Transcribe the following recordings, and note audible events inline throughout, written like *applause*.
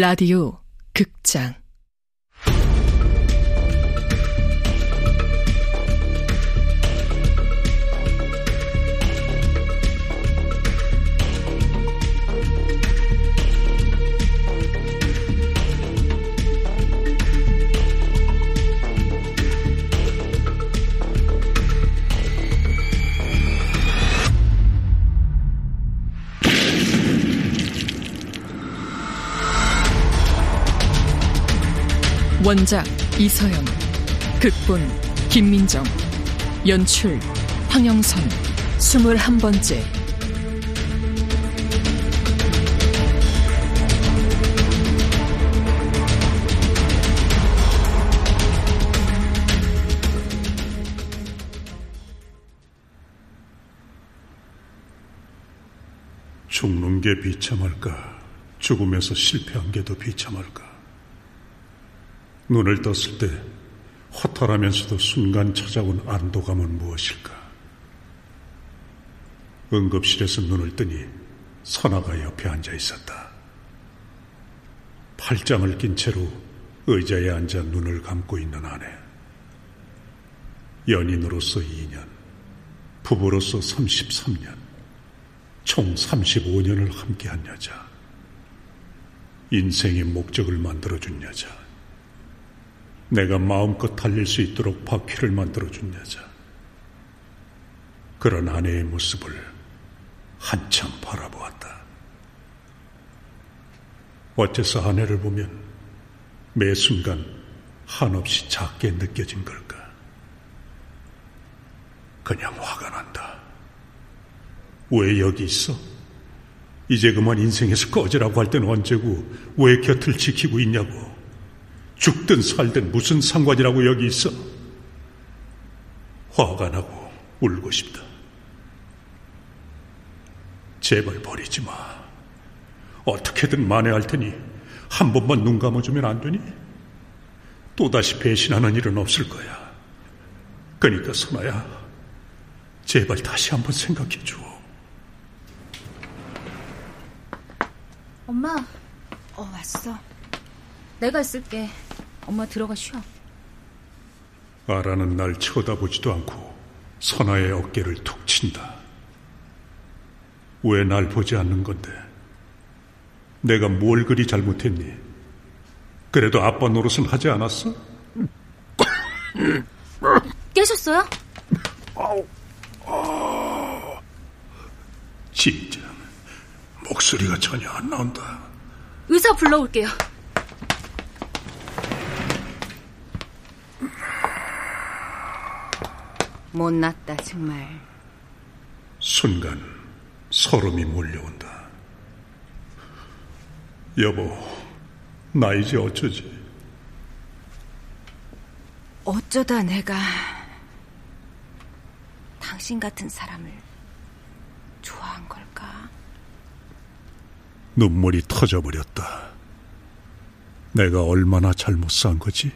라디오 극장 원작 이서영 극본 김민정 연출 황영선 스물한 번째. 죽는 게 비참할까? 죽음에서 실패한 게 더 비참할까 눈을 떴을 때 허탈하면서도 순간 찾아온 안도감은 무엇일까? 응급실에서 눈을 뜨니 선아가 옆에 앉아 있었다. 팔짱을 낀 채로 의자에 앉아 눈을 감고 있는 아내. 연인으로서 2년, 부부로서 33년, 총 35년을 함께한 여자. 인생의 목적을 만들어준 여자. 내가 마음껏 달릴 수 있도록 바퀴를 만들어준 여자. 그런 아내의 모습을 한참 바라보았다. 어째서 아내를 보면 매 순간 한없이 작게 느껴진 걸까? 그냥 화가 난다. 왜 여기 있어? 이제 그만 인생에서 꺼지라고 할 때는 언제고 왜 곁을 지키고 있냐고. 죽든 살든 무슨 상관이라고 여기 있어? 화가 나고 울고 싶다. 제발 버리지 마. 어떻게든 만회할 테니 한 번만 눈 감아주면 안 되니? 또다시 배신하는 일은 없을 거야. 그러니까 선아야, 제발 다시 한번 생각해 줘. 엄마, 어 왔어. 내가 있을게. 엄마 들어가 쉬어. 아라는 날 쳐다보지도 않고 선아의 어깨를 툭 친다. 왜 날 보지 않는 건데? 내가 뭘 그리 잘못했니? 그래도 아빠 노릇은 하지 않았어? 깨셨어요? 진짜 목소리가 전혀 안 나온다. 의사 불러올게요. 못났다 정말. 순간 소름이 몰려온다. 여보, 나 이제 어쩌지? 어쩌다 내가 당신 같은 사람을 좋아한 걸까? 눈물이 터져버렸다. 내가 얼마나 잘못 산 거지?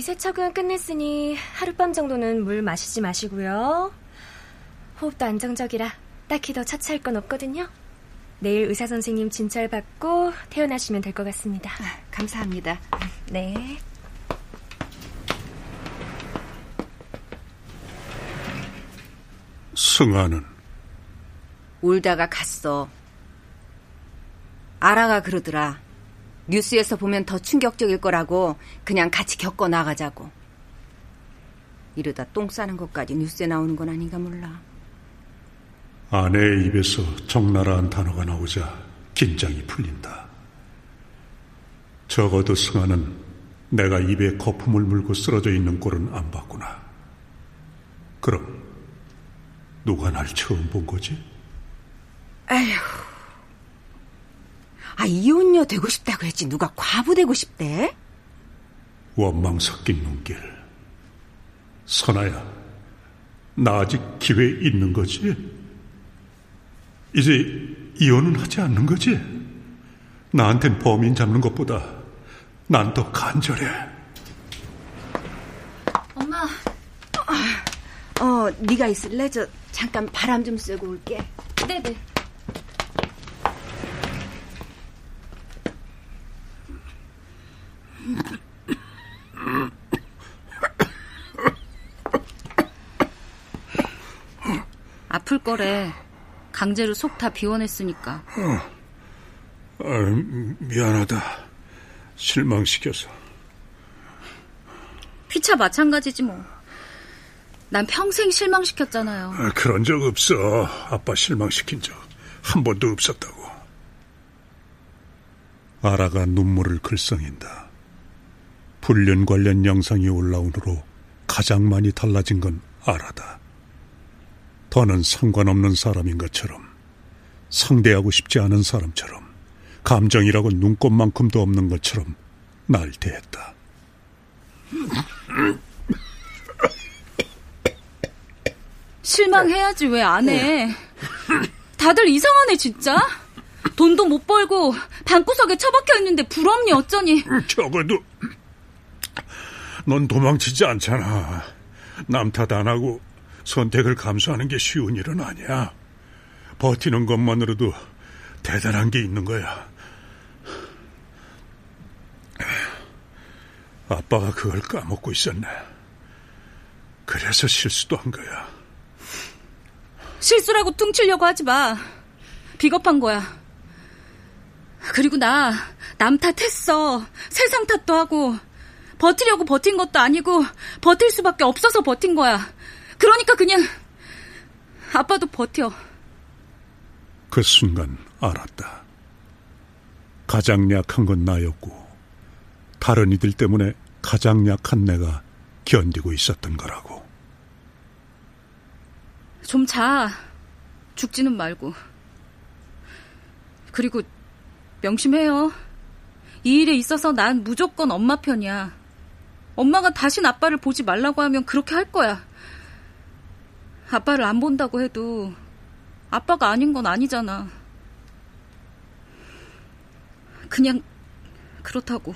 위세척은 끝냈으니 하룻밤 정도는 물 마시지 마시고요. 호흡도 안정적이라 딱히 더 차치할 건 없거든요. 내일 의사 선생님 진찰 받고 퇴원하시면 될 것 같습니다. 아, 감사합니다. 네. 승아는 울다가 갔어. 아라가 그러더라. 뉴스에서 보면 더 충격적일 거라고 그냥 같이 겪어 나가자고. 이러다 똥 싸는 것까지 뉴스에 나오는 건 아닌가 몰라. 아내의 입에서 적나라한 단어가 나오자 긴장이 풀린다. 적어도 승아는 내가 입에 거품을 물고 쓰러져 있는 꼴은 안 봤구나. 그럼 누가 날 처음 본 거지? 아휴. 아, 이혼녀 되고 싶다고 했지. 누가 과부 되고 싶대? 원망 섞인 눈길. 선아야, 나 아직 기회 있는 거지? 이제 이혼은 하지 않는 거지? 나한텐 범인 잡는 것보다 난 더 간절해. 엄마. 어, 네가 있을래? 저 잠깐 바람 좀 쐬고 올게. 네네. 아플 거래. 강제로 속 다 비워냈으니까. 어. 아, 미안하다. 실망시켜서. 피차 마찬가지지 뭐. 난 평생 실망시켰잖아요. 아, 그런 적 없어. 아빠 실망시킨 적 한 번도 없었다고. 아라가 눈물을 글썽인다. 불륜 관련 영상이 올라온 후로 가장 많이 달라진 건 아라다. 더는 상관없는 사람인 것처럼 상대하고 싶지 않은 사람처럼 감정이라고 눈꽃만큼도 없는 것처럼 날 대했다. 실망해야지 왜 안 해? 다들 이상하네 진짜. 돈도 못 벌고 방구석에 처박혀 있는데 부럽니 어쩌니? 적어도 넌 도망치지 않잖아. 남 탓 안 하고 선택을 감수하는 게 쉬운 일은 아니야. 버티는 것만으로도 대단한 게 있는 거야. 아빠가 그걸 까먹고 있었네. 그래서 실수도 한 거야. 실수라고 퉁치려고 하지 마. 비겁한 거야. 그리고 나 남 탓했어. 세상 탓도 하고 버티려고 버틴 것도 아니고 버틸 수밖에 없어서 버틴 거야. 그러니까 그냥 아빠도 버텨. 그 순간 알았다. 가장 약한 건 나였고 다른 이들 때문에 가장 약한 내가 견디고 있었던 거라고. 좀 자. 죽지는 말고. 그리고 명심해요. 이 일에 있어서 난 무조건 엄마 편이야. 엄마가 다신 아빠를 보지 말라고 하면 그렇게 할 거야. 아빠를 안 본다고 해도 아빠가 아닌 건 아니잖아. 그냥 그렇다고.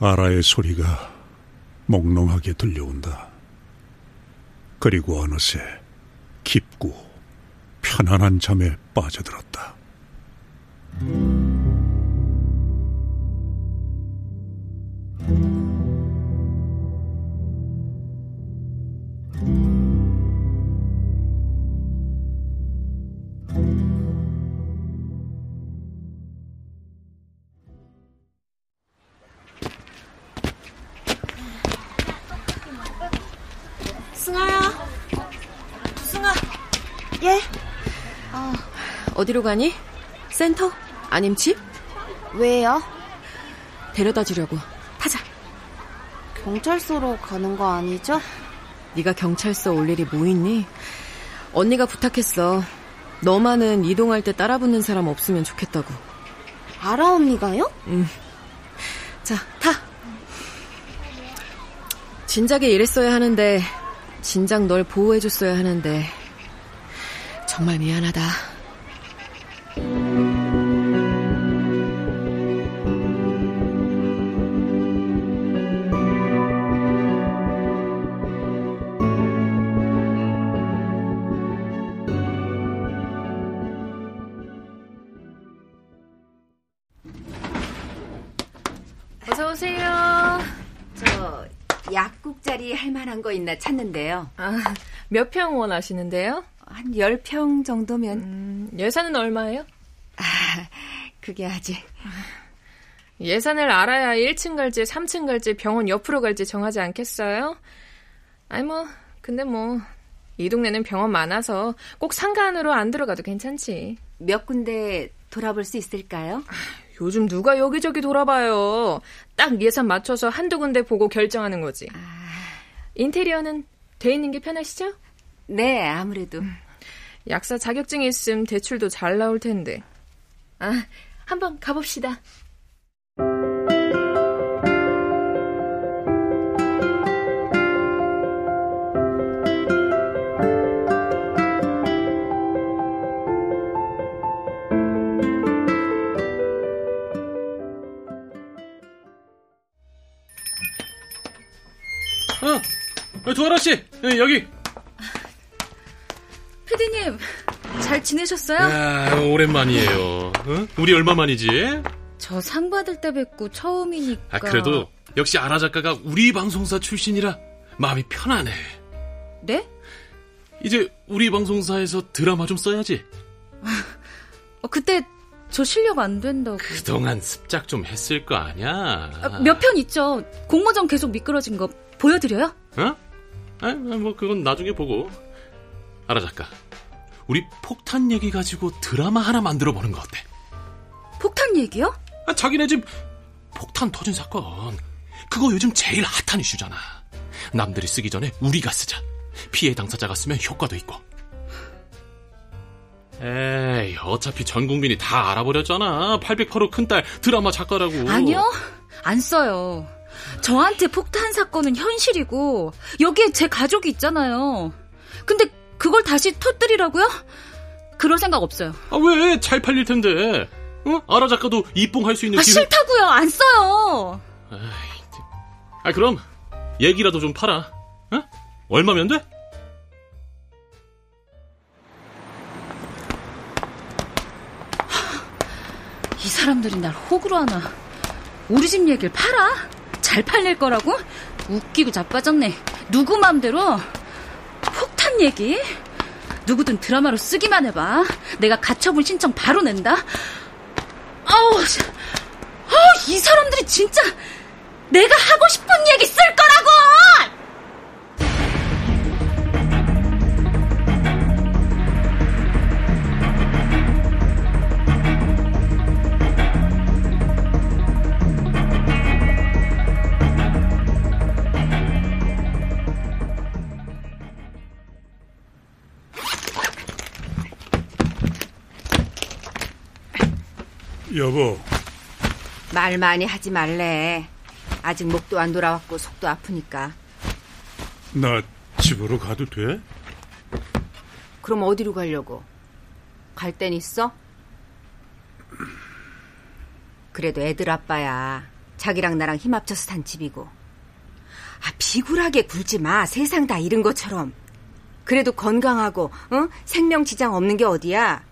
아라의 소리가 몽롱하게 들려온다. 그리고 어느새 깊고 편안한 잠에 빠져들었다. 승 어디로 가니? 센터? 아님 집? 왜요? 데려다 주려고. 타자. 경찰서로 가는 거 아니죠? 네가 경찰서 올 일이 뭐 있니? 언니가 부탁했어. 너만은 이동할 때 따라붙는 사람 없으면 좋겠다고. 아라 언니가요? 응. 자, 타. 진작에 이랬어야 하는데 진작 널 보호해줬어야 하는데 정말 미안하다. 어서 오세요. 저 약국 자리 할 만한 거 있나 찾는데요. 아, 몇 평 원하시는데요? 한 10평 정도면 음, 예산은 얼마예요? 아, 그게 아직 예산을 알아야 1층 갈지 3층 갈지 병원 옆으로 갈지 정하지 않겠어요? 아니 뭐 근데 뭐 이 동네는 병원 많아서 꼭 상가 안으로 안 들어가도 괜찮지. 몇 군데 돌아볼 수 있을까요? 요즘 누가 여기저기 돌아봐요. 딱 예산 맞춰서 한두 군데 보고 결정하는 거지. 인테리어는 돼 있는 게 편하시죠? 네, 아무래도. 약사 자격증이 있음 대출도 잘 나올 텐데. 아, 한번 가봅시다. 도아라 씨, 예, 여기. 피디님, 잘 지내셨어요? 야, 오랜만이에요. 어? 우리 얼마 만이지? 저 상 받을 때 뵙고 처음이니까. 아, 그래도 역시 아라 작가가 우리 방송사 출신이라 마음이 편하네. 네? 이제 우리 방송사에서 드라마 좀 써야지. 어, 그때 저 실력 안 된다고. 그동안 습작 좀 했을 거 아니야. 아, 몇편 있죠. 공모전 계속 미끄러진 거 보여드려요? 어? 아, 뭐 그건 나중에 보고. 아라 작가, 우리 폭탄 얘기 가지고 드라마 하나 만들어 보는 거 어때? 폭탄 얘기요? 아, 자기네 집 폭탄 터진 사건. 그거 요즘 제일 핫한 이슈잖아. 남들이 쓰기 전에 우리가 쓰자. 피해 당사자가 쓰면 효과도 있고. 에이, 어차피 전 국민이 다 알아버렸잖아. 808호 큰딸 드라마 작가라고. 아니요, 안 써요. 저한테 폭탄 사건은 현실이고 여기에 제 가족이 있잖아요. 근데 그걸 다시 터뜨리라고요? 그럴 생각 없어요. 아, 왜? 잘 팔릴 텐데. 어? 아라 작가도 입봉 할 수 있는 아, 기회. 싫다고요. 안 써요. 아, 그럼 얘기라도 좀 팔아. 어? 얼마면 돼? 이 사람들이 날 호구로 하나. 우리 집 얘기를 팔아? 잘 팔릴 거라고? 웃기고 자빠졌네. 누구 맘대로? 폭탄 얘기? 누구든 드라마로 쓰기만 해봐. 내가 가처분 신청 바로 낸다. 아우, 아, 이 사람들이 진짜 내가 하고 싶은 얘기 쓸 거라고! 여보, 말 많이 하지 말래. 아직 목도 안 돌아왔고 속도 아프니까. 나 집으로 가도 돼? 그럼 어디로 가려고? 갈 땐 있어? 그래도 애들 아빠야. 자기랑 나랑 힘 합쳐서 산 집이고. 아, 비굴하게 굴지 마. 세상 다 잃은 것처럼. 그래도 건강하고, 어? 생명 지장 없는 게 어디야?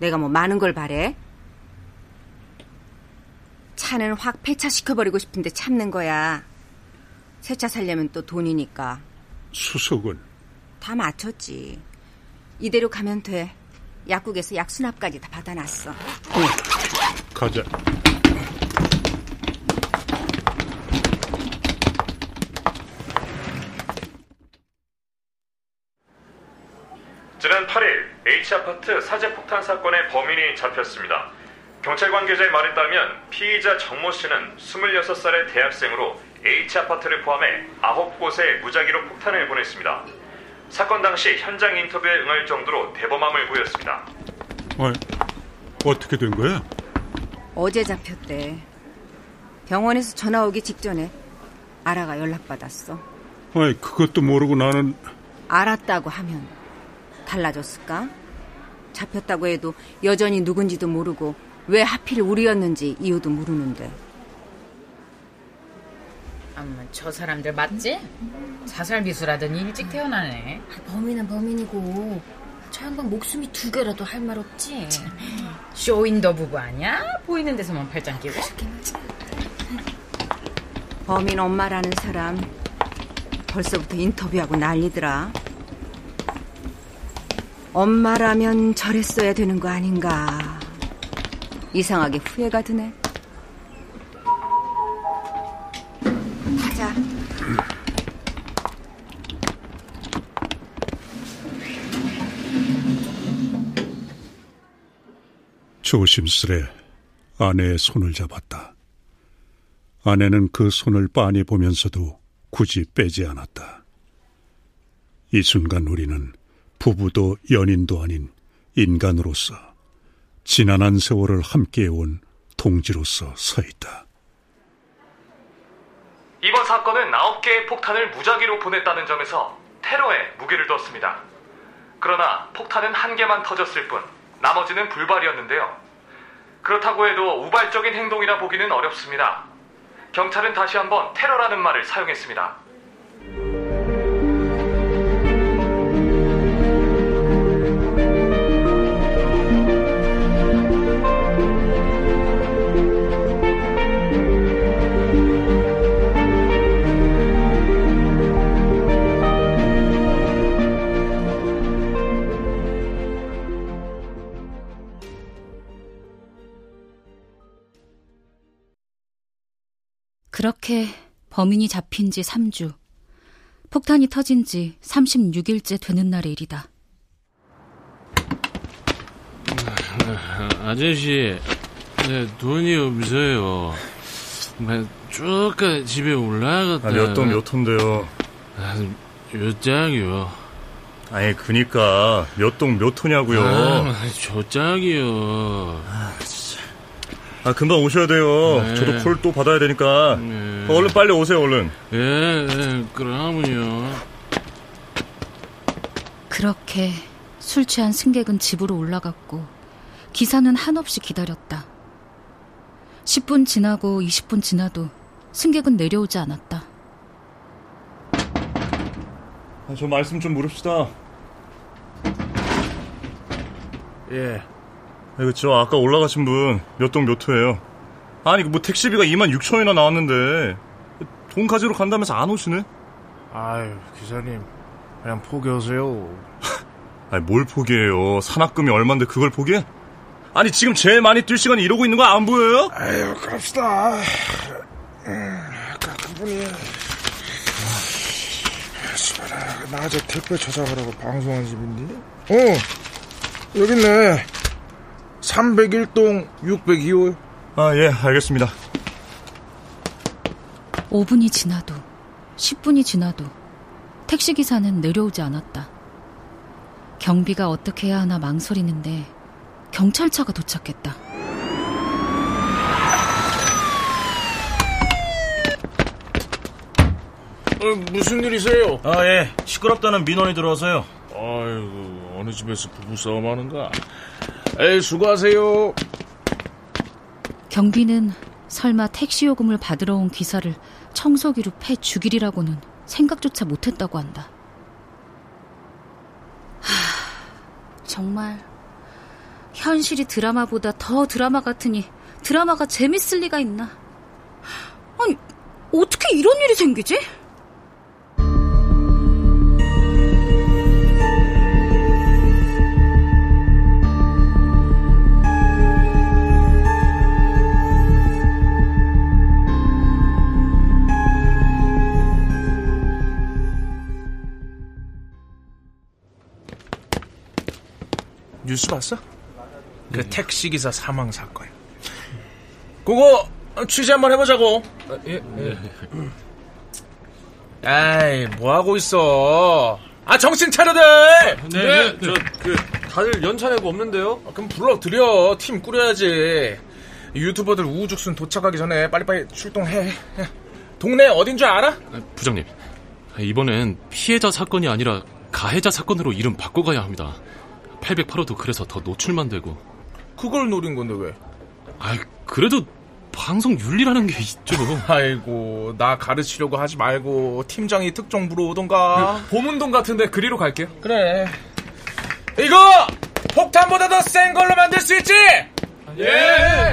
내가 뭐 많은 걸 바래? 차는 확 폐차시켜버리고 싶은데 참는 거야. 새 차 살려면 또 돈이니까. 수속은? 다 맞췄지. 이대로 가면 돼. 약국에서 약 수납까지 다 받아놨어. 가자. 지난 8일 H아파트 사제 폭탄 사건의 범인이 잡혔습니다. 경찰 관계자의 말에 따르면 피의자 정모 씨는 26살의 대학생으로 H아파트를 포함해 9곳에 무작위로 폭탄을 보냈습니다. 사건 당시 현장 인터뷰에 응할 정도로 대범함을 보였습니다. 아, 어떻게 된 거야? 어제 잡혔대. 병원에서 전화 오기 직전에 아라가 연락받았어. 아이, 그것도 모르고 나는 알았다고 하면 달라졌을까? 잡혔다고 해도 여전히 누군지도 모르고 왜 하필 우리였는지 이유도 모르는데. 엄마 저 사람들 맞지? 자살 미수라더니 일찍 태어나네. 범인은 범인이고 저 양반 목숨이 두 개라도 할 말 없지. *laughs* 쇼인더 부부 아니야? 보이는 데서만 팔짱 끼고. 범인 엄마라는 사람 벌써부터 인터뷰하고 난리더라. 엄마라면 저랬어야 되는 거 아닌가. 이상하게 후회가 드네. 가자. 조심스레 아내의 손을 잡았다. 아내는 그 손을 빤히 보면서도 굳이 빼지 않았다. 이 순간 우리는 부부도 연인도 아닌 인간으로서 지난한 세월을 함께해온 동지로서 서 있다. 이번 사건은 9개의 폭탄을 무작위로 보냈다는 점에서 테러에 무게를 두었습니다. 그러나 폭탄은 한 개만 터졌을 뿐 나머지는 불발이었는데요. 그렇다고 해도 우발적인 행동이라 보기는 어렵습니다. 경찰은 다시 한번 테러라는 말을 사용했습니다. 그렇게 범인이 잡힌 지 3주, 폭탄이 터진 지 36일째 되는 날의 일이다. 아저씨, 네, 돈이 없어요. 쭉 집에 올라갔다. 아, 몇동몇 호인데요? 아, 몇 짝이요? 아니, 그니까, 몇동몇 호냐고요? 아, 저 짝이요. 아. 아, 금방 오셔야 돼요. 네. 저도 콜 또 받아야 되니까. 네. 어, 얼른 빨리 오세요, 얼른. 예, 예, 그러면요. 그렇게 술 취한 승객은 집으로 올라갔고 기사는 한없이 기다렸다. 10분 지나고 20분 지나도 승객은 내려오지 않았다. 아, 저 말씀 좀 물읍시다. 예. 아, 그쵸. 아까 올라가신 분, 몇 동 몇 호예요. 아니, 뭐 택시비가 2만 6천 원이나 나왔는데, 돈 가지러 간다면서 안 오시네? 아유, 기사님. 그냥 포기하세요. *laughs* 아니, 뭘 포기해요. 산악금이 얼만데 그걸 포기해? 아니, 지금 제일 많이 뛸 시간이 이러고 있는 거 안 보여요? 아유, 갑시다. 음, 아까 그분이. 씨발아, 낮에 택배 찾아가라고 방송한 집인데? 어, 여기 있네. 301동 602호. 아, 예, 알겠습니다. 5분이 지나도 10분이 지나도 택시기사는 내려오지 않았다. 경비가 어떻게 해야 하나 망설이는데 경찰차가 도착했다. 어, 무슨 일이세요? 아, 예. 시끄럽다는 민원이 들어와서요. 아이고, 어느 집에서 부부싸움 하는가? 에이, 수고하세요. 경비는 설마 택시 요금을 받으러 온 기사를 청소기로 패 죽이리라고는 생각조차 못했다고 한다. 하, 정말 현실이 드라마보다 더 드라마 같으니 드라마가 재밌을 리가 있나? 아니 어떻게 이런 일이 생기지? 뉴스 봤어? 그 택시기사 사망 사건. 그거 취재 한번 해보자고. 예, 예. 에이, 뭐 하고 있어? 아, 정신 차려대! 네, 저, 그, 다들 연차 내고 없는데요? 그럼 불러드려. 팀 꾸려야지. 유튜버들 우후죽순 도착하기 전에 빨리빨리 출동해. 동네 어딘 줄 알아? 부장님, 이번엔 피해자 사건이 아니라 가해자 사건으로 이름 바꿔가야 합니다. 808호도 그래서 더 노출만 되고. 그걸 노린 건데 왜? 아, 그래도 방송 윤리라는 게 있죠. 아이고, 나 가르치려고 하지 말고 팀장이 특종부로 오던가. 그 보문동 같은데 그리로 갈게요. 그래. 이거 폭탄보다 더 센 걸로 만들 수 있지? 예.